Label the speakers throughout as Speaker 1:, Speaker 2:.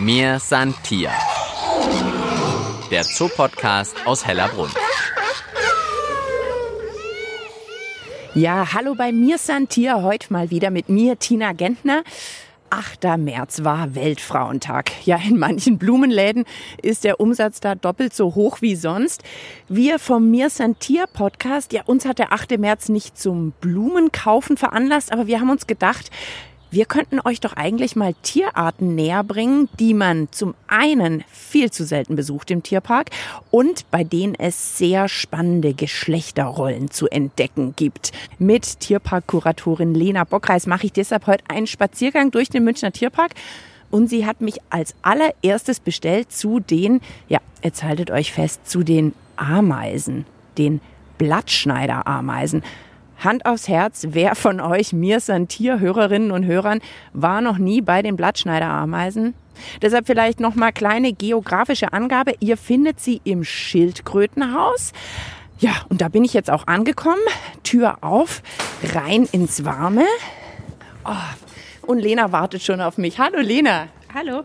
Speaker 1: Mir san Tier. Der Zoopodcast aus Hellerbrunn.
Speaker 2: Ja, hallo bei mir Santier, heute mal wieder mit mir, Tina Gentner. 8. März war Weltfrauentag. Ja, in manchen Blumenläden ist der Umsatz da doppelt so hoch wie sonst. Wir vom Mir Santier Podcast, ja, uns hat der 8. März nicht zum Blumenkaufen veranlasst, aber wir haben uns gedacht, wir könnten euch doch eigentlich mal Tierarten näher bringen, die man zum einen viel zu selten besucht im Tierpark und bei denen es sehr spannende Geschlechterrollen zu entdecken gibt. Mit Tierparkkuratorin Lena Bockreis mache ich deshalb heute einen Spaziergang durch den Münchner Tierpark und sie hat mich als allererstes bestellt zu den, ja, jetzt haltet euch fest, zu den Ameisen, den Blattschneiderameisen. Hand aufs Herz, wer von euch, mir sind Tierhörerinnen und Hörern, war noch nie bei den Blattschneiderameisen? Deshalb vielleicht noch mal kleine geografische Angabe. Ihr findet sie im Schildkrötenhaus. Ja, und da bin ich jetzt auch angekommen. Tür auf, rein ins Warme. Oh, und Lena wartet schon auf mich. Hallo Lena.
Speaker 3: Hallo.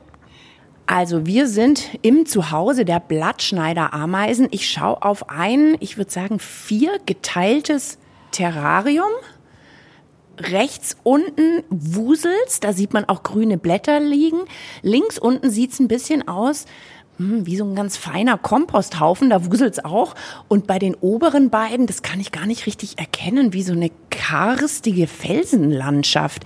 Speaker 2: Also wir sind im Zuhause der Blattschneiderameisen. Ich schaue auf ein, ich würde sagen, vier geteiltes Terrarium. Rechts unten wuselt's, da sieht man auch grüne Blätter liegen. Links unten sieht's ein bisschen aus hm, wie so ein ganz feiner Komposthaufen, da wuselt's auch. Und bei den oberen beiden, das kann ich gar nicht richtig erkennen, wie so eine karstige Felsenlandschaft.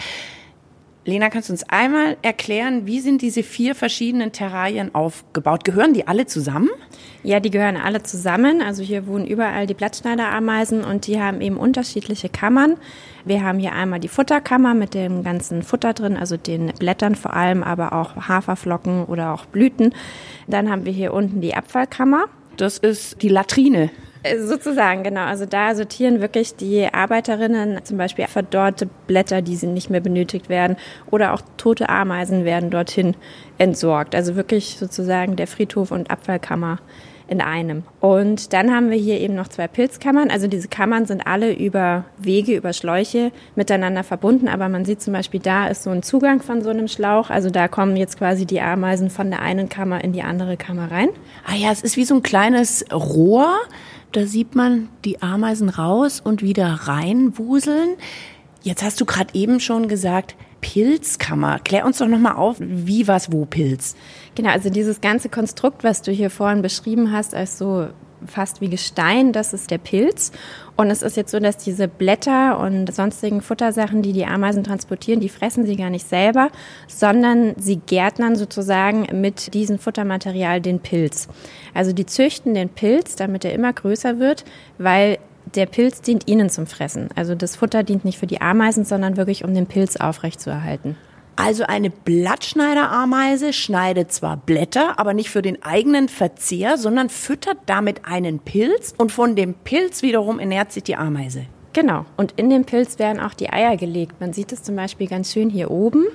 Speaker 2: Lena, kannst du uns einmal erklären, wie sind diese vier verschiedenen Terrarien aufgebaut? Gehören die alle zusammen?
Speaker 3: Ja, die gehören alle zusammen. Also hier wohnen überall die Blattschneiderameisen und die haben eben unterschiedliche Kammern. Wir haben hier einmal die Futterkammer mit dem ganzen Futter drin, also den Blättern vor allem, aber auch Haferflocken oder auch Blüten. Dann haben wir hier unten die Abfallkammer.
Speaker 2: Das ist die Latrine.
Speaker 3: Äh, sozusagen, genau. Also da sortieren wirklich die Arbeiterinnen zum Beispiel verdorrte Blätter, die sie nicht mehr benötigt werden, oder auch tote Ameisen werden dorthin entsorgt. Also wirklich sozusagen der Friedhof und Abfallkammer in einem. Und dann haben wir hier eben noch zwei Pilzkammern. Also diese Kammern sind alle über Wege, über Schläuche miteinander verbunden. Aber man sieht zum Beispiel, da ist so ein Zugang von so einem Schlauch. Also da kommen jetzt quasi die Ameisen von der einen Kammer in die andere Kammer rein.
Speaker 2: Ah ja, es ist wie so ein kleines Rohr. Da sieht man die Ameisen raus und wieder reinwuseln. Jetzt hast du gerade eben schon gesagt, Pilzkammer. Klär uns doch nochmal auf, wie was wo Pilz.
Speaker 3: Genau, also dieses ganze Konstrukt, was du hier vorhin beschrieben hast, als so fast wie Gestein, das ist der Pilz. Und es ist jetzt so, dass diese Blätter und sonstigen Futtersachen, die die Ameisen transportieren, die fressen sie gar nicht selber, sondern sie gärtnern sozusagen mit diesem Futtermaterial den Pilz. Also die züchten den Pilz, damit er immer größer wird, weil der Pilz dient ihnen zum Fressen. Also das Futter dient nicht für die Ameisen, sondern wirklich, um den Pilz aufrechtzuerhalten.
Speaker 2: Also eine Blattschneiderameise schneidet zwar Blätter, aber nicht für den eigenen Verzehr, sondern füttert damit einen Pilz und von dem Pilz wiederum ernährt sich die Ameise.
Speaker 3: Genau. Und in den Pilz werden auch die Eier gelegt. Man sieht es zum Beispiel ganz schön hier oben.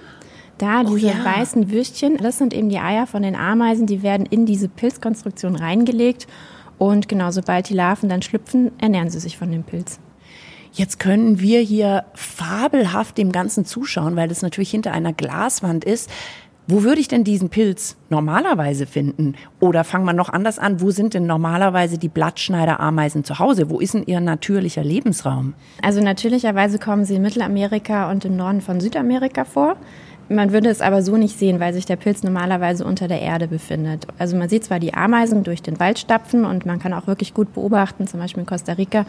Speaker 3: Da oh diese ja. weißen Würstchen, das sind eben die Eier von den Ameisen, die werden in diese Pilzkonstruktion reingelegt und genau, sobald die Larven dann schlüpfen, ernähren sie sich von dem Pilz.
Speaker 2: Jetzt können wir hier fabelhaft dem Ganzen zuschauen, weil das natürlich hinter einer Glaswand ist. Wo würde ich denn diesen Pilz normalerweise finden? Oder fangen wir noch anders an, wo sind denn normalerweise die Blattschneiderameisen zu Hause? Wo ist denn ihr natürlicher Lebensraum?
Speaker 3: Also natürlicherweise kommen sie in Mittelamerika und im Norden von Südamerika vor. Man würde es aber so nicht sehen, weil sich der Pilz normalerweise unter der Erde befindet. Also man sieht zwar die Ameisen durch den Wald stapfen und man kann auch wirklich gut beobachten, zum Beispiel in Costa Rica,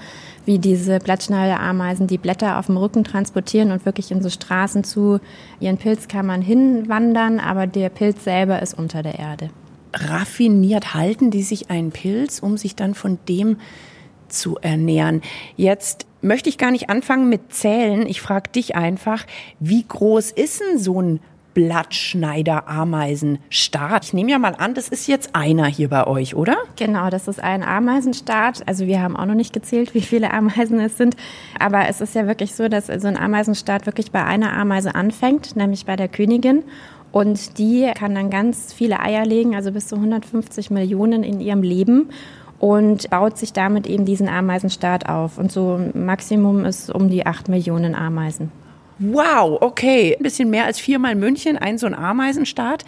Speaker 3: wie diese Blattschneiderameisen die Blätter auf dem Rücken transportieren und wirklich in so Straßen zu ihren Pilzkammern hinwandern, aber der Pilz selber ist unter der Erde.
Speaker 2: Raffiniert halten die sich einen Pilz, um sich dann von dem zu ernähren. Jetzt möchte ich gar nicht anfangen mit Zählen. Ich frage dich einfach, wie groß ist denn so ein Blattschneider-Ameisenstaat. Ich nehme ja mal an, das ist jetzt einer hier bei euch, oder?
Speaker 3: Genau, das ist ein Ameisenstaat. Also wir haben auch noch nicht gezählt, wie viele Ameisen es sind. Aber es ist ja wirklich so, dass so ein Ameisenstaat wirklich bei einer Ameise anfängt, nämlich bei der Königin. Und die kann dann ganz viele Eier legen, also bis zu 150 Millionen in ihrem Leben und baut sich damit eben diesen Ameisenstaat auf. Und so Maximum ist um die acht Millionen Ameisen.
Speaker 2: Wow, okay. Ein bisschen mehr als viermal München, ein so ein Ameisenstaat.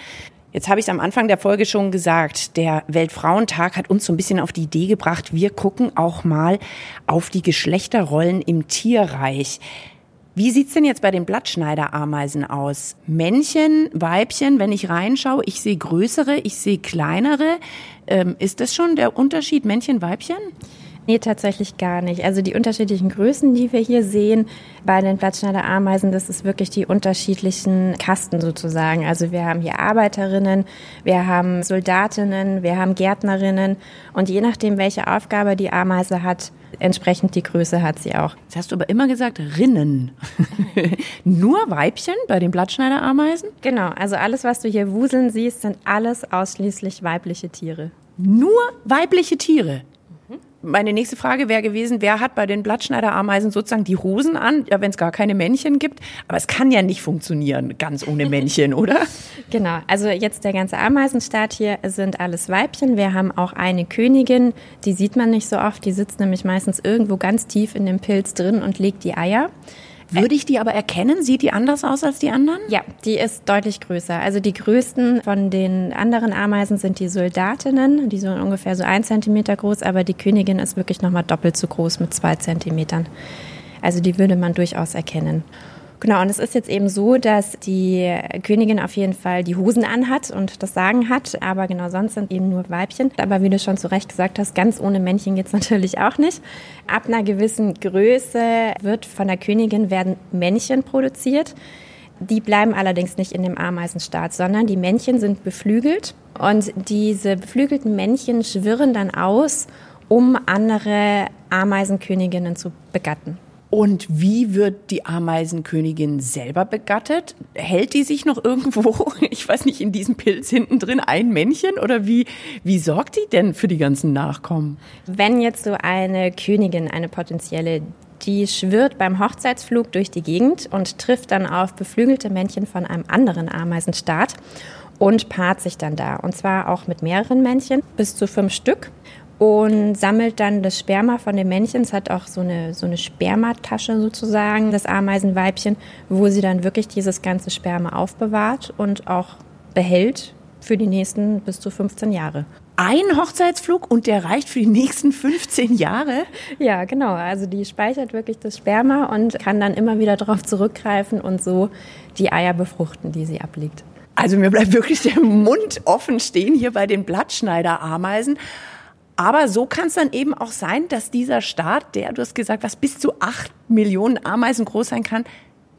Speaker 2: Jetzt habe ich es am Anfang der Folge schon gesagt, der Weltfrauentag hat uns so ein bisschen auf die Idee gebracht, wir gucken auch mal auf die Geschlechterrollen im Tierreich. Wie sieht's denn jetzt bei den Blattschneiderameisen aus? Männchen, Weibchen, wenn ich reinschaue, ich sehe größere, ich sehe kleinere. Ähm, ist das schon der Unterschied Männchen, Weibchen?
Speaker 3: Nee, tatsächlich gar nicht. Also die unterschiedlichen Größen, die wir hier sehen bei den Blattschneiderameisen, das ist wirklich die unterschiedlichen Kasten sozusagen. Also wir haben hier Arbeiterinnen, wir haben Soldatinnen, wir haben Gärtnerinnen und je nachdem, welche Aufgabe die Ameise hat, entsprechend die Größe hat sie auch.
Speaker 2: Jetzt hast du aber immer gesagt Rinnen. Nur Weibchen bei den Blattschneiderameisen?
Speaker 3: Genau, also alles, was du hier wuseln siehst, sind alles ausschließlich weibliche Tiere.
Speaker 2: Nur weibliche Tiere? Meine nächste Frage wäre gewesen, wer hat bei den Blattschneiderameisen sozusagen die Hosen an, ja, wenn es gar keine Männchen gibt? Aber es kann ja nicht funktionieren, ganz ohne Männchen, oder?
Speaker 3: Genau, also jetzt der ganze Ameisenstaat hier sind alles Weibchen. Wir haben auch eine Königin, die sieht man nicht so oft, die sitzt nämlich meistens irgendwo ganz tief in dem Pilz drin und legt die Eier.
Speaker 2: Würde ich die aber erkennen? Sieht die anders aus als die anderen?
Speaker 3: Ja, die ist deutlich größer. Also die größten von den anderen Ameisen sind die Soldatinnen. Die sind ungefähr so ein Zentimeter groß, aber die Königin ist wirklich nochmal doppelt so groß mit zwei Zentimetern. Also die würde man durchaus erkennen. Genau, und es ist jetzt eben so, dass die Königin auf jeden Fall die Hosen anhat und das Sagen hat, aber genau sonst sind eben nur Weibchen. Aber wie du schon zu Recht gesagt hast, ganz ohne Männchen geht's natürlich auch nicht. Ab einer gewissen Größe wird von der Königin werden Männchen produziert. Die bleiben allerdings nicht in dem Ameisenstaat, sondern die Männchen sind beflügelt und diese beflügelten Männchen schwirren dann aus, um andere Ameisenköniginnen zu begatten.
Speaker 2: Und wie wird die Ameisenkönigin selber begattet? Hält die sich noch irgendwo, ich weiß nicht, in diesem Pilz hinten drin ein Männchen? Oder wie, wie sorgt die denn für die ganzen Nachkommen?
Speaker 3: Wenn jetzt so eine Königin, eine potenzielle, die schwirrt beim Hochzeitsflug durch die Gegend und trifft dann auf beflügelte Männchen von einem anderen Ameisenstaat und paart sich dann da. Und zwar auch mit mehreren Männchen, bis zu fünf Stück und sammelt dann das Sperma von dem Männchen. Es hat auch so eine, so eine Spermatasche sozusagen, das Ameisenweibchen, wo sie dann wirklich dieses ganze Sperma aufbewahrt und auch behält für die nächsten bis zu 15 Jahre.
Speaker 2: Ein Hochzeitsflug und der reicht für die nächsten 15 Jahre?
Speaker 3: Ja, genau. Also die speichert wirklich das Sperma und kann dann immer wieder darauf zurückgreifen und so die Eier befruchten, die sie ablegt.
Speaker 2: Also mir bleibt wirklich der Mund offen stehen hier bei den Blattschneiderameisen. Aber so kann es dann eben auch sein, dass dieser Staat, der, du hast gesagt, was bis zu acht Millionen Ameisen groß sein kann,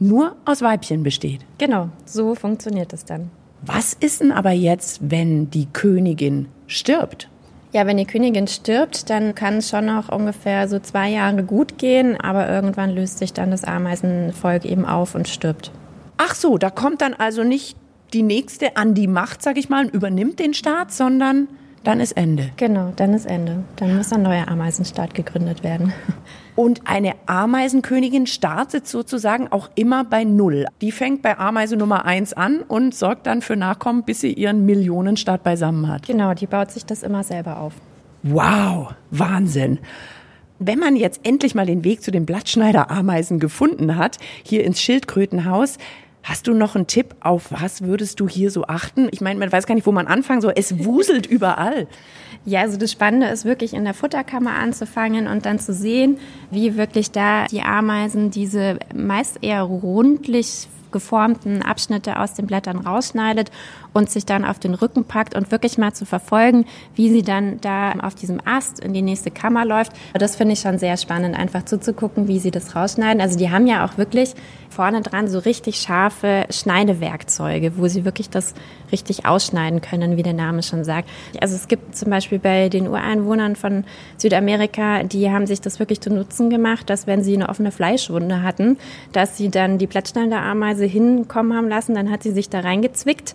Speaker 2: nur aus Weibchen besteht.
Speaker 3: Genau, so funktioniert es dann.
Speaker 2: Was ist denn aber jetzt, wenn die Königin stirbt?
Speaker 3: Ja, wenn die Königin stirbt, dann kann es schon noch ungefähr so zwei Jahre gut gehen, aber irgendwann löst sich dann das Ameisenvolk eben auf und stirbt.
Speaker 2: Ach so, da kommt dann also nicht die nächste an die Macht, sag ich mal, und übernimmt den Staat, sondern dann ist Ende.
Speaker 3: Genau, dann ist Ende. Dann muss ein neuer Ameisenstaat gegründet werden.
Speaker 2: Und eine Ameisenkönigin startet sozusagen auch immer bei Null. Die fängt bei Ameise Nummer eins an und sorgt dann für Nachkommen, bis sie ihren Millionenstaat beisammen hat.
Speaker 3: Genau, die baut sich das immer selber auf.
Speaker 2: Wow, Wahnsinn. Wenn man jetzt endlich mal den Weg zu den Blattschneiderameisen gefunden hat, hier ins Schildkrötenhaus, Hast du noch einen Tipp, auf was würdest du hier so achten? Ich meine, man weiß gar nicht, wo man anfangen soll. Es wuselt überall.
Speaker 3: Ja, also das Spannende ist wirklich in der Futterkammer anzufangen und dann zu sehen, wie wirklich da die Ameisen diese meist eher rundlich geformten Abschnitte aus den Blättern rausschneidet und sich dann auf den Rücken packt und wirklich mal zu verfolgen, wie sie dann da auf diesem Ast in die nächste Kammer läuft. Das finde ich schon sehr spannend, einfach zuzugucken, wie sie das rausschneiden. Also die haben ja auch wirklich vorne dran so richtig scharfe Schneidewerkzeuge, wo sie wirklich das richtig ausschneiden können, wie der Name schon sagt. Also es gibt zum Beispiel bei den Ureinwohnern von Südamerika, die haben sich das wirklich zu Nutzen gemacht, dass wenn sie eine offene Fleischwunde hatten, dass sie dann die Blattschneiderameise hinkommen haben lassen, dann hat sie sich da reingezwickt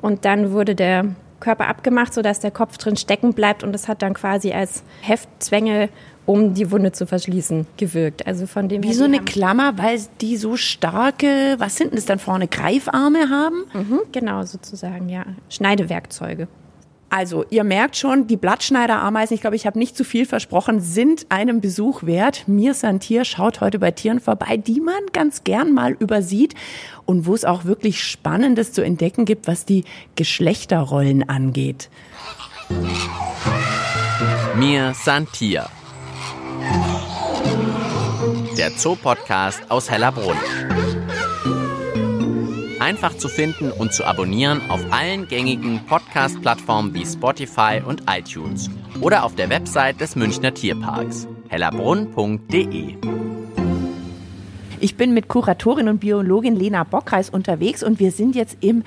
Speaker 3: und dann wurde der Körper abgemacht, sodass der Kopf drin stecken bleibt und das hat dann quasi als Heftzwänge, um die Wunde zu verschließen, gewirkt.
Speaker 2: Also von dem Wie so eine Klammer, weil die so starke, was sind denn das dann vorne, Greifarme haben?
Speaker 3: Mhm, genau, sozusagen, ja. Schneidewerkzeuge.
Speaker 2: Also, ihr merkt schon, die Blattschneiderameisen, ich glaube, ich habe nicht zu viel versprochen, sind einem Besuch wert. Mir Santier schaut heute bei Tieren vorbei, die man ganz gern mal übersieht und wo es auch wirklich Spannendes zu entdecken gibt, was die Geschlechterrollen angeht.
Speaker 1: Mir Santier. Der Zoopodcast aus Hellerbrunn einfach zu finden und zu abonnieren auf allen gängigen Podcast-Plattformen wie Spotify und iTunes oder auf der Website des Münchner Tierparks hellerbrunn.de.
Speaker 2: Ich bin mit Kuratorin und Biologin Lena Bockreis unterwegs und wir sind jetzt im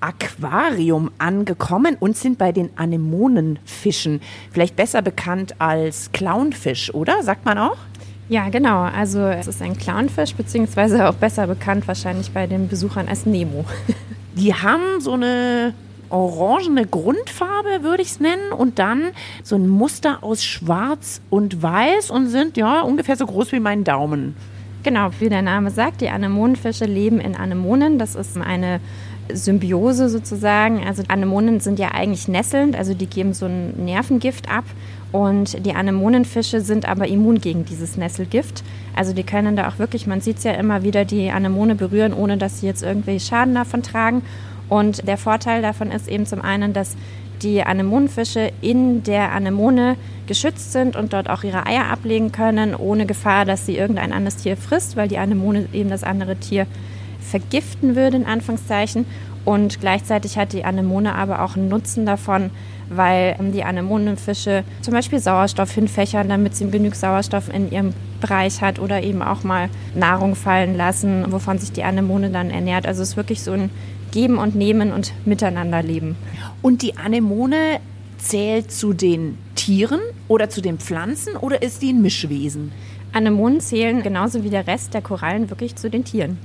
Speaker 2: Aquarium angekommen und sind bei den Anemonenfischen. Vielleicht besser bekannt als Clownfisch, oder? Sagt man auch?
Speaker 3: Ja, genau. Also es ist ein Clownfisch, beziehungsweise auch besser bekannt wahrscheinlich bei den Besuchern als Nemo.
Speaker 2: Die haben so eine orangene Grundfarbe, würde ich es nennen, und dann so ein Muster aus Schwarz und Weiß und sind ja ungefähr so groß wie mein Daumen.
Speaker 3: Genau, wie der Name sagt, die Anemonenfische leben in Anemonen. Das ist eine Symbiose sozusagen. Also Anemonen sind ja eigentlich nesselnd, also die geben so ein Nervengift ab und die Anemonenfische sind aber immun gegen dieses Nesselgift. Also die können da auch wirklich, man sieht es ja immer wieder, die Anemone berühren, ohne dass sie jetzt irgendwie Schaden davon tragen. Und der Vorteil davon ist eben zum einen, dass die Anemonenfische in der Anemone geschützt sind und dort auch ihre Eier ablegen können, ohne Gefahr, dass sie irgendein anderes Tier frisst, weil die Anemone eben das andere Tier vergiften würde, in Anführungszeichen. Und gleichzeitig hat die Anemone aber auch einen Nutzen davon, weil die Anemonenfische zum Beispiel Sauerstoff hinfächern, damit sie genug Sauerstoff in ihrem Bereich hat oder eben auch mal Nahrung fallen lassen, wovon sich die Anemone dann ernährt. Also es ist wirklich so ein Geben und Nehmen und Miteinanderleben.
Speaker 2: Und die Anemone zählt zu den Tieren oder zu den Pflanzen oder ist die ein Mischwesen?
Speaker 3: Anemonen zählen genauso wie der Rest der Korallen wirklich zu den Tieren.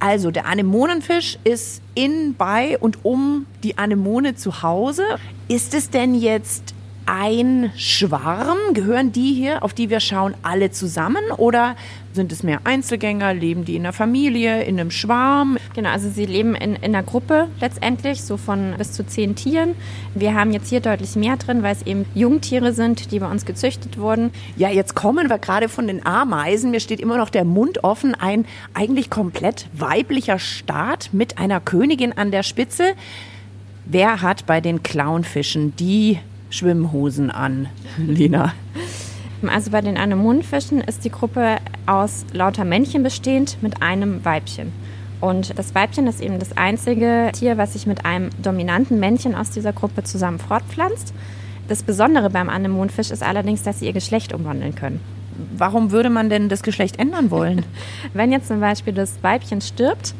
Speaker 2: Also der Anemonenfisch ist in, bei und um die Anemone zu Hause. Ist es denn jetzt ein Schwarm? Gehören die hier, auf die wir schauen, alle zusammen? Oder sind es mehr Einzelgänger? Leben die in der Familie, in einem Schwarm?
Speaker 3: Genau, also sie leben in, in einer Gruppe letztendlich, so von bis zu zehn Tieren. Wir haben jetzt hier deutlich mehr drin, weil es eben Jungtiere sind, die bei uns gezüchtet wurden.
Speaker 2: Ja, jetzt kommen wir gerade von den Ameisen. Mir steht immer noch der Mund offen. Ein eigentlich komplett weiblicher Staat mit einer Königin an der Spitze. Wer hat bei den Clownfischen die Schwimmhosen an, Lina?
Speaker 3: Also bei den Anemonenfischen ist die Gruppe aus lauter Männchen bestehend mit einem Weibchen. Und das Weibchen ist eben das einzige Tier, was sich mit einem dominanten Männchen aus dieser Gruppe zusammen fortpflanzt. Das Besondere beim Anemonenfisch ist allerdings, dass sie ihr Geschlecht umwandeln können
Speaker 2: warum würde man denn das Geschlecht ändern wollen?
Speaker 3: Wenn jetzt zum Beispiel das Weibchen stirbt,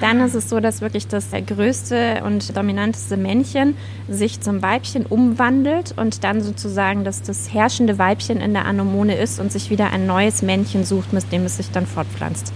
Speaker 3: dann ist es so, dass wirklich das größte und dominanteste Männchen sich zum Weibchen umwandelt und dann sozusagen dass das herrschende Weibchen in der Anemone ist und sich wieder ein neues Männchen sucht, mit dem es sich dann fortpflanzt.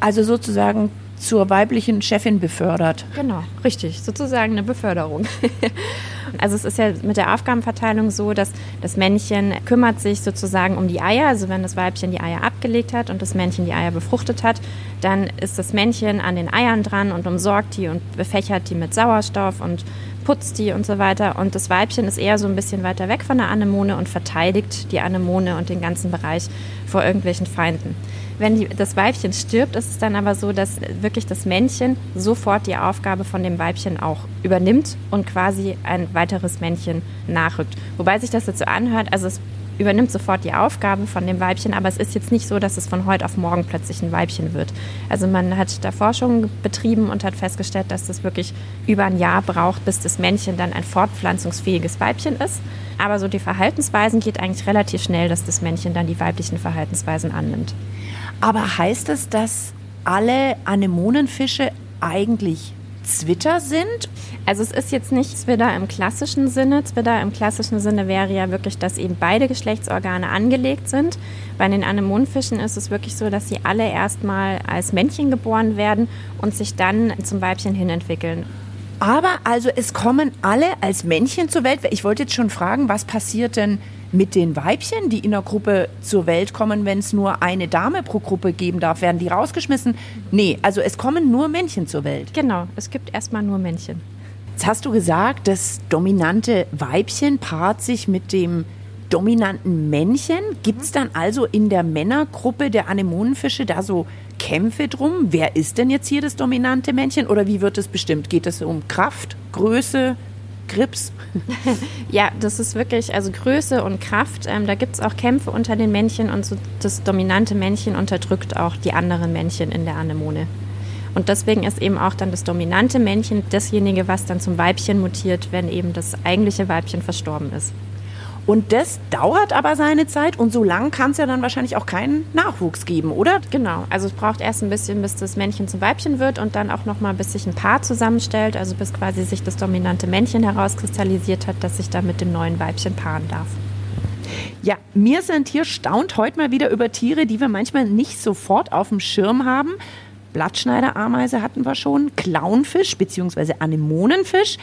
Speaker 2: Also sozusagen zur weiblichen Chefin befördert.
Speaker 3: Genau, richtig, sozusagen eine Beförderung. also es ist ja mit der Aufgabenverteilung so, dass das Männchen kümmert sich sozusagen um die Eier. Also wenn das Weibchen die Eier abgelegt hat und das Männchen die Eier befruchtet hat, dann ist das Männchen an den Eiern dran und umsorgt die und befächert die mit Sauerstoff und putzt die und so weiter. Und das Weibchen ist eher so ein bisschen weiter weg von der Anemone und verteidigt die Anemone und den ganzen Bereich vor irgendwelchen Feinden. Wenn die, das Weibchen stirbt, ist es dann aber so, dass wirklich das Männchen sofort die Aufgabe von dem Weibchen auch übernimmt und quasi ein weiteres Männchen nachrückt. Wobei sich das dazu anhört, also es übernimmt sofort die Aufgabe von dem Weibchen, aber es ist jetzt nicht so, dass es von heute auf morgen plötzlich ein Weibchen wird. Also man hat da Forschung betrieben und hat festgestellt, dass das wirklich über ein Jahr braucht, bis das Männchen dann ein fortpflanzungsfähiges Weibchen ist. Aber so die Verhaltensweisen geht eigentlich relativ schnell, dass das Männchen dann die weiblichen Verhaltensweisen annimmt.
Speaker 2: Aber heißt es, dass alle Anemonenfische eigentlich Zwitter sind?
Speaker 3: Also es ist jetzt nicht Zwitter im klassischen Sinne. Zwitter im klassischen Sinne wäre ja wirklich, dass eben beide Geschlechtsorgane angelegt sind. Bei den Anemonenfischen ist es wirklich so, dass sie alle erstmal als Männchen geboren werden und sich dann zum Weibchen hin entwickeln.
Speaker 2: Aber also es kommen alle als Männchen zur Welt. Ich wollte jetzt schon fragen, was passiert denn mit den Weibchen, die in der Gruppe zur Welt kommen, wenn es nur eine Dame pro Gruppe geben darf? Werden die rausgeschmissen? Nee, also es kommen nur Männchen zur Welt.
Speaker 3: Genau, es gibt erstmal nur Männchen.
Speaker 2: Jetzt hast du gesagt, das dominante Weibchen paart sich mit dem dominanten Männchen. Gibt es dann also in der Männergruppe der Anemonenfische da so Kämpfe drum? Wer ist denn jetzt hier das dominante Männchen oder wie wird es bestimmt? Geht es um Kraft, Größe, Grips?
Speaker 3: ja, das ist wirklich, also Größe und Kraft. Ähm, da gibt es auch Kämpfe unter den Männchen und so das dominante Männchen unterdrückt auch die anderen Männchen in der Anemone. Und deswegen ist eben auch dann das dominante Männchen dasjenige, was dann zum Weibchen mutiert, wenn eben das eigentliche Weibchen verstorben ist.
Speaker 2: Und das dauert aber seine Zeit und so lang kann es ja dann wahrscheinlich auch keinen Nachwuchs geben, oder?
Speaker 3: Genau. Also es braucht erst ein bisschen, bis das Männchen zum Weibchen wird und dann auch nochmal, bis sich ein Paar zusammenstellt, also bis quasi sich das dominante Männchen herauskristallisiert hat, dass sich da mit dem neuen Weibchen paaren darf.
Speaker 2: Ja, mir sind hier staunt heute mal wieder über Tiere, die wir manchmal nicht sofort auf dem Schirm haben. Blattschneiderameise hatten wir schon, Clownfisch bzw. Anemonenfisch.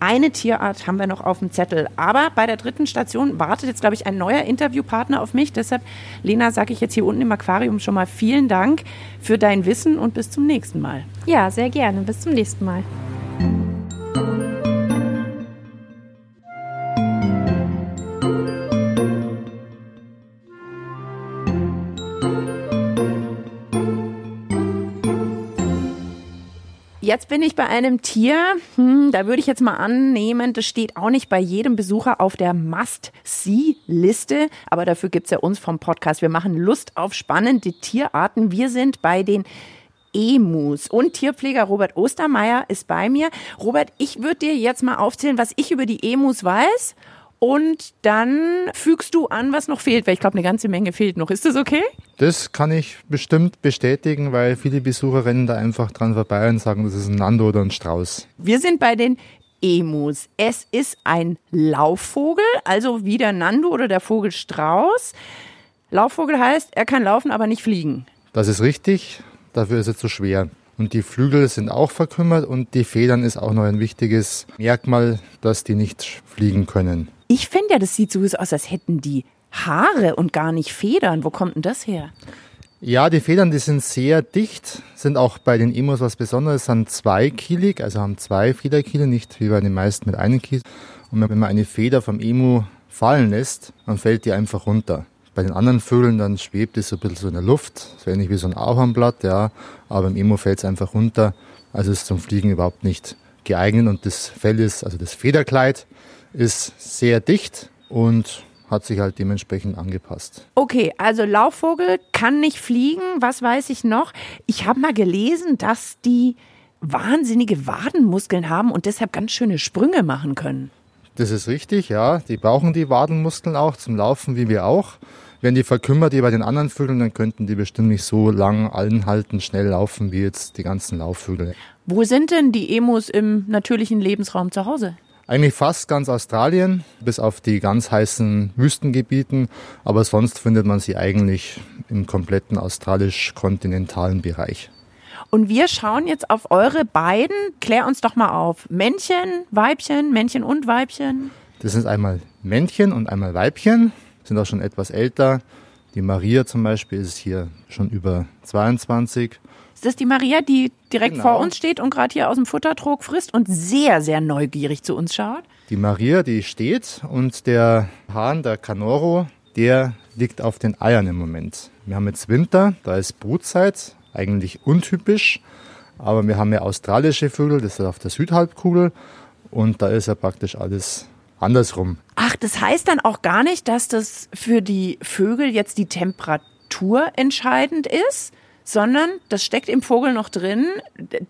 Speaker 2: Eine Tierart haben wir noch auf dem Zettel. Aber bei der dritten Station wartet jetzt, glaube ich, ein neuer Interviewpartner auf mich. Deshalb, Lena, sage ich jetzt hier unten im Aquarium schon mal vielen Dank für dein Wissen und bis zum nächsten Mal.
Speaker 3: Ja, sehr gerne. Bis zum nächsten Mal.
Speaker 2: Jetzt bin ich bei einem Tier, hm, da würde ich jetzt mal annehmen, das steht auch nicht bei jedem Besucher auf der Must-See-Liste, aber dafür gibt es ja uns vom Podcast. Wir machen Lust auf spannende Tierarten. Wir sind bei den Emus. Und Tierpfleger Robert Ostermeier ist bei mir. Robert, ich würde dir jetzt mal aufzählen, was ich über die Emus weiß und dann fügst du an, was noch fehlt, weil ich glaube, eine ganze Menge fehlt noch. Ist das okay?
Speaker 4: Das kann ich bestimmt bestätigen, weil viele Besucher rennen da einfach dran vorbei und sagen, das ist ein Nando oder ein Strauß.
Speaker 2: Wir sind bei den Emus. Es ist ein Laufvogel, also wie der Nando oder der Vogel Strauß. Laufvogel heißt, er kann laufen, aber nicht fliegen.
Speaker 4: Das ist richtig, dafür ist er zu schwer. Und die Flügel sind auch verkümmert und die Federn ist auch noch ein wichtiges Merkmal, dass die nicht fliegen können.
Speaker 2: Ich finde ja, das sieht so aus, als hätten die Haare und gar nicht Federn. Wo kommt denn das her?
Speaker 4: Ja, die Federn, die sind sehr dicht, sind auch bei den Emos was Besonderes, sind zweikielig, also haben zwei Federkiele, nicht wie bei den meisten mit einem Kiel. Und wenn man eine Feder vom Emu fallen lässt, dann fällt die einfach runter. Bei den anderen Vögeln dann schwebt es so ein bisschen so in der Luft, so ähnlich wie so ein Ahornblatt, ja, aber im Emo fällt es einfach runter, also ist zum Fliegen überhaupt nicht geeignet und das Fell ist, also das Federkleid, ist sehr dicht und hat sich halt dementsprechend angepasst.
Speaker 2: Okay, also Laufvogel kann nicht fliegen. Was weiß ich noch? Ich habe mal gelesen, dass die wahnsinnige Wadenmuskeln haben und deshalb ganz schöne Sprünge machen können.
Speaker 4: Das ist richtig, ja. Die brauchen die Wadenmuskeln auch zum Laufen, wie wir auch. Wenn die verkümmert, die bei den anderen Vögeln, dann könnten die bestimmt nicht so lang anhalten, schnell laufen wie jetzt die ganzen Laufvögel.
Speaker 2: Wo sind denn die Emus im natürlichen Lebensraum zu Hause?
Speaker 4: Eigentlich fast ganz Australien, bis auf die ganz heißen Wüstengebieten, aber sonst findet man sie eigentlich im kompletten australisch-kontinentalen Bereich.
Speaker 2: Und wir schauen jetzt auf eure beiden. Klär uns doch mal auf. Männchen, Weibchen, Männchen und Weibchen.
Speaker 4: Das sind einmal Männchen und einmal Weibchen, sind auch schon etwas älter. Die Maria zum Beispiel ist hier schon über 22
Speaker 2: ist das die Maria, die direkt genau. vor uns steht und gerade hier aus dem Futtertrog frisst und sehr, sehr neugierig zu uns schaut?
Speaker 4: Die Maria, die steht und der Hahn, der Canoro, der liegt auf den Eiern im Moment. Wir haben jetzt Winter, da ist Brutzeit, eigentlich untypisch, aber wir haben ja australische Vögel, das ist auf der Südhalbkugel und da ist ja praktisch alles andersrum.
Speaker 2: Ach, das heißt dann auch gar nicht, dass das für die Vögel jetzt die Temperatur entscheidend ist, sondern das steckt im Vogel noch drin.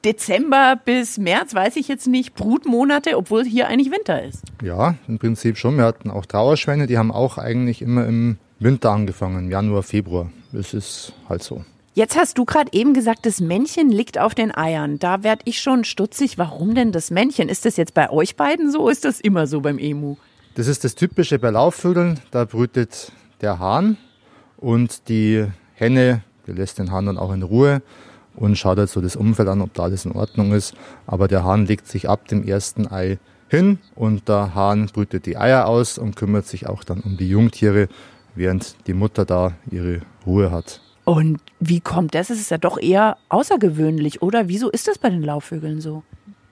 Speaker 2: Dezember bis März, weiß ich jetzt nicht, Brutmonate, obwohl hier eigentlich Winter ist.
Speaker 4: Ja, im Prinzip schon. Wir hatten auch Trauerschwäne, die haben auch eigentlich immer im Winter angefangen, im Januar, Februar. Das ist halt so.
Speaker 2: Jetzt hast du gerade eben gesagt, das Männchen liegt auf den Eiern. Da werde ich schon stutzig. Warum denn das Männchen? Ist das jetzt bei euch beiden so? Ist das immer so beim Emu?
Speaker 4: Das ist das Typische bei Laufvögeln. Da brütet der Hahn und die Henne der lässt den Hahn dann auch in Ruhe und schaut halt so das Umfeld an, ob da alles in Ordnung ist. Aber der Hahn legt sich ab dem ersten Ei hin und der Hahn brütet die Eier aus und kümmert sich auch dann um die Jungtiere, während die Mutter da ihre Ruhe hat.
Speaker 2: Und wie kommt das? Es ist ja doch eher außergewöhnlich, oder? Wieso ist das bei den Laufvögeln so?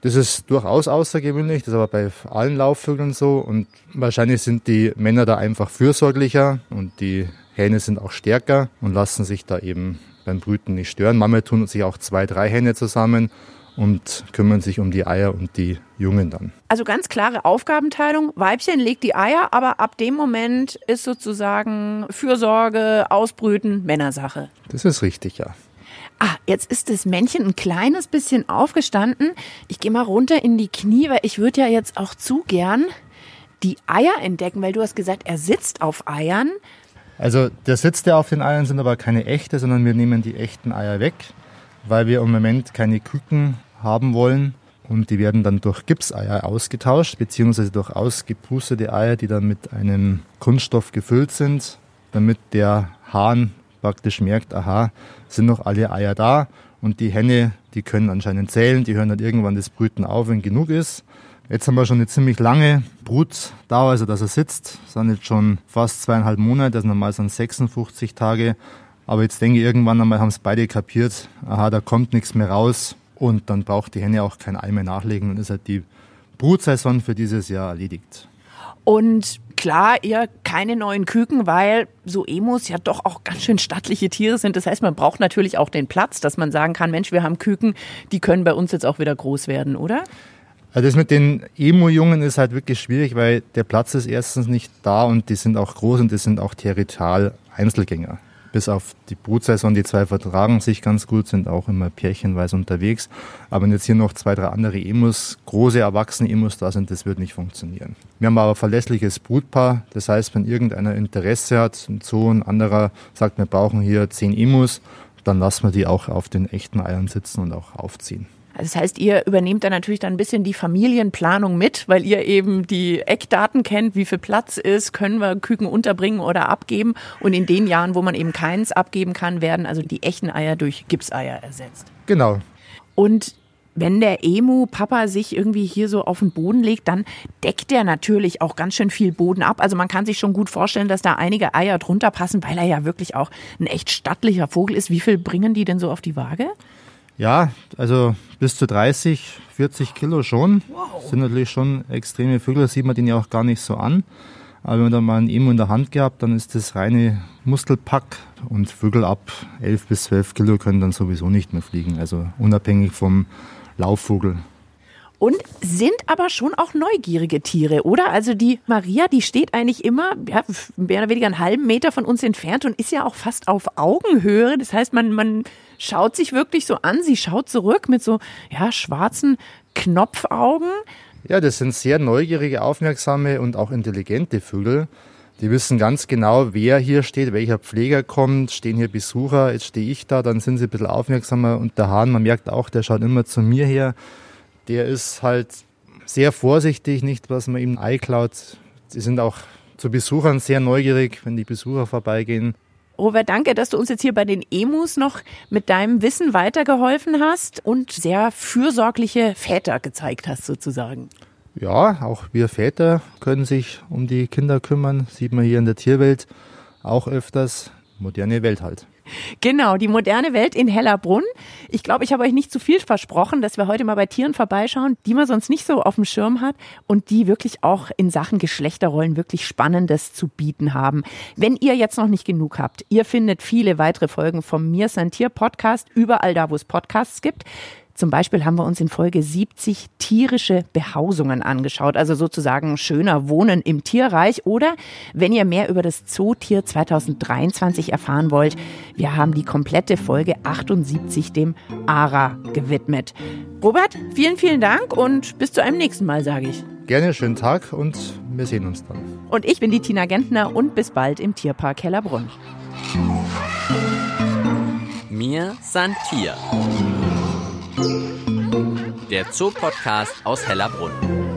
Speaker 4: Das ist durchaus außergewöhnlich, das ist aber bei allen Laufvögeln so und wahrscheinlich sind die Männer da einfach fürsorglicher und die Hähne sind auch stärker und lassen sich da eben beim Brüten nicht stören. Manchmal tun sich auch zwei, drei Hähne zusammen und kümmern sich um die Eier und die Jungen dann.
Speaker 2: Also ganz klare Aufgabenteilung. Weibchen legt die Eier, aber ab dem Moment ist sozusagen Fürsorge, Ausbrüten Männersache.
Speaker 4: Das ist richtig, ja.
Speaker 2: Ah, jetzt ist das Männchen ein kleines bisschen aufgestanden. Ich gehe mal runter in die Knie, weil ich würde ja jetzt auch zu gern die Eier entdecken, weil du hast gesagt, er sitzt auf Eiern.
Speaker 4: Also der Sitz, der auf den Eiern sind aber keine echte, sondern wir nehmen die echten Eier weg, weil wir im Moment keine Küken haben wollen. Und die werden dann durch Gipseier ausgetauscht, beziehungsweise durch ausgepustete Eier, die dann mit einem Kunststoff gefüllt sind, damit der Hahn praktisch merkt, aha, sind noch alle Eier da. Und die Henne, die können anscheinend zählen, die hören dann irgendwann das Brüten auf, wenn genug ist. Jetzt haben wir schon eine ziemlich lange Brutdauer, also dass er sitzt. Das sind jetzt schon fast zweieinhalb Monate, also normal sind 56 Tage. Aber jetzt denke ich, irgendwann einmal haben es beide kapiert, aha, da kommt nichts mehr raus. Und dann braucht die Henne auch kein Ei mehr nachlegen und ist halt die Brutsaison für dieses Jahr erledigt.
Speaker 2: Und klar, ihr keine neuen Küken, weil so Emus ja doch auch ganz schön stattliche Tiere sind. Das heißt, man braucht natürlich auch den Platz, dass man sagen kann, Mensch, wir haben Küken, die können bei uns jetzt auch wieder groß werden, oder?
Speaker 4: Also das mit den Emu-Jungen ist halt wirklich schwierig, weil der Platz ist erstens nicht da und die sind auch groß und die sind auch territorial Einzelgänger bis auf die Brutsaison, die zwei vertragen sich ganz gut, sind auch immer pärchenweise unterwegs. Aber wenn jetzt hier noch zwei, drei andere Emus, große erwachsene Emus da sind, das wird nicht funktionieren. Wir haben aber verlässliches Brutpaar. Das heißt, wenn irgendeiner Interesse hat, ein Zoo, ein anderer sagt, wir brauchen hier zehn Emus, dann lassen wir die auch auf den echten Eiern sitzen und auch aufziehen.
Speaker 2: Also das heißt, ihr übernehmt dann natürlich dann ein bisschen die Familienplanung mit, weil ihr eben die Eckdaten kennt, wie viel Platz ist, können wir Küken unterbringen oder abgeben. Und in den Jahren, wo man eben keins abgeben kann, werden also die echten Eier durch Gipseier ersetzt.
Speaker 4: Genau.
Speaker 2: Und wenn der Emu-Papa sich irgendwie hier so auf den Boden legt, dann deckt er natürlich auch ganz schön viel Boden ab. Also man kann sich schon gut vorstellen, dass da einige Eier drunter passen, weil er ja wirklich auch ein echt stattlicher Vogel ist. Wie viel bringen die denn so auf die Waage?
Speaker 4: Ja, also bis zu 30, 40 Kilo schon. Wow. Sind natürlich schon extreme Vögel, sieht man den ja auch gar nicht so an. Aber wenn man da mal einen Emu in der Hand gehabt, dann ist das reine Muskelpack und Vögel ab 11 bis 12 Kilo können dann sowieso nicht mehr fliegen. Also unabhängig vom Laufvogel.
Speaker 2: Und sind aber schon auch neugierige Tiere, oder? Also die Maria, die steht eigentlich immer ja, mehr oder weniger einen halben Meter von uns entfernt und ist ja auch fast auf Augenhöhe. Das heißt, man, man schaut sich wirklich so an. Sie schaut zurück mit so ja, schwarzen Knopfaugen.
Speaker 4: Ja, das sind sehr neugierige, aufmerksame und auch intelligente Vögel. Die wissen ganz genau, wer hier steht, welcher Pfleger kommt, stehen hier Besucher, jetzt stehe ich da, dann sind sie ein bisschen aufmerksamer und der Hahn, man merkt auch, der schaut immer zu mir her. Der ist halt sehr vorsichtig, nicht was man ihm Ei klaut. Sie sind auch zu Besuchern sehr neugierig, wenn die Besucher vorbeigehen.
Speaker 2: Robert, danke, dass du uns jetzt hier bei den Emus noch mit deinem Wissen weitergeholfen hast und sehr fürsorgliche Väter gezeigt hast, sozusagen.
Speaker 4: Ja, auch wir Väter können sich um die Kinder kümmern. Sieht man hier in der Tierwelt auch öfters. Moderne Welt halt.
Speaker 2: Genau, die moderne Welt in Hellerbrunn. Ich glaube, ich habe euch nicht zu viel versprochen, dass wir heute mal bei Tieren vorbeischauen, die man sonst nicht so auf dem Schirm hat und die wirklich auch in Sachen Geschlechterrollen wirklich Spannendes zu bieten haben. Wenn ihr jetzt noch nicht genug habt, ihr findet viele weitere Folgen vom Mir Tier Podcast überall da, wo es Podcasts gibt. Zum Beispiel haben wir uns in Folge 70 tierische Behausungen angeschaut, also sozusagen schöner Wohnen im Tierreich. Oder wenn ihr mehr über das Zootier 2023 erfahren wollt, wir haben die komplette Folge 78 dem ARA gewidmet. Robert, vielen, vielen Dank und bis zu einem nächsten Mal, sage ich.
Speaker 4: Gerne, schönen Tag und wir sehen uns dann.
Speaker 2: Und ich bin die Tina Gentner und bis bald im Tierpark Hellerbrunn.
Speaker 1: Mir Santier der Zoopodcast aus Hellerbrunn.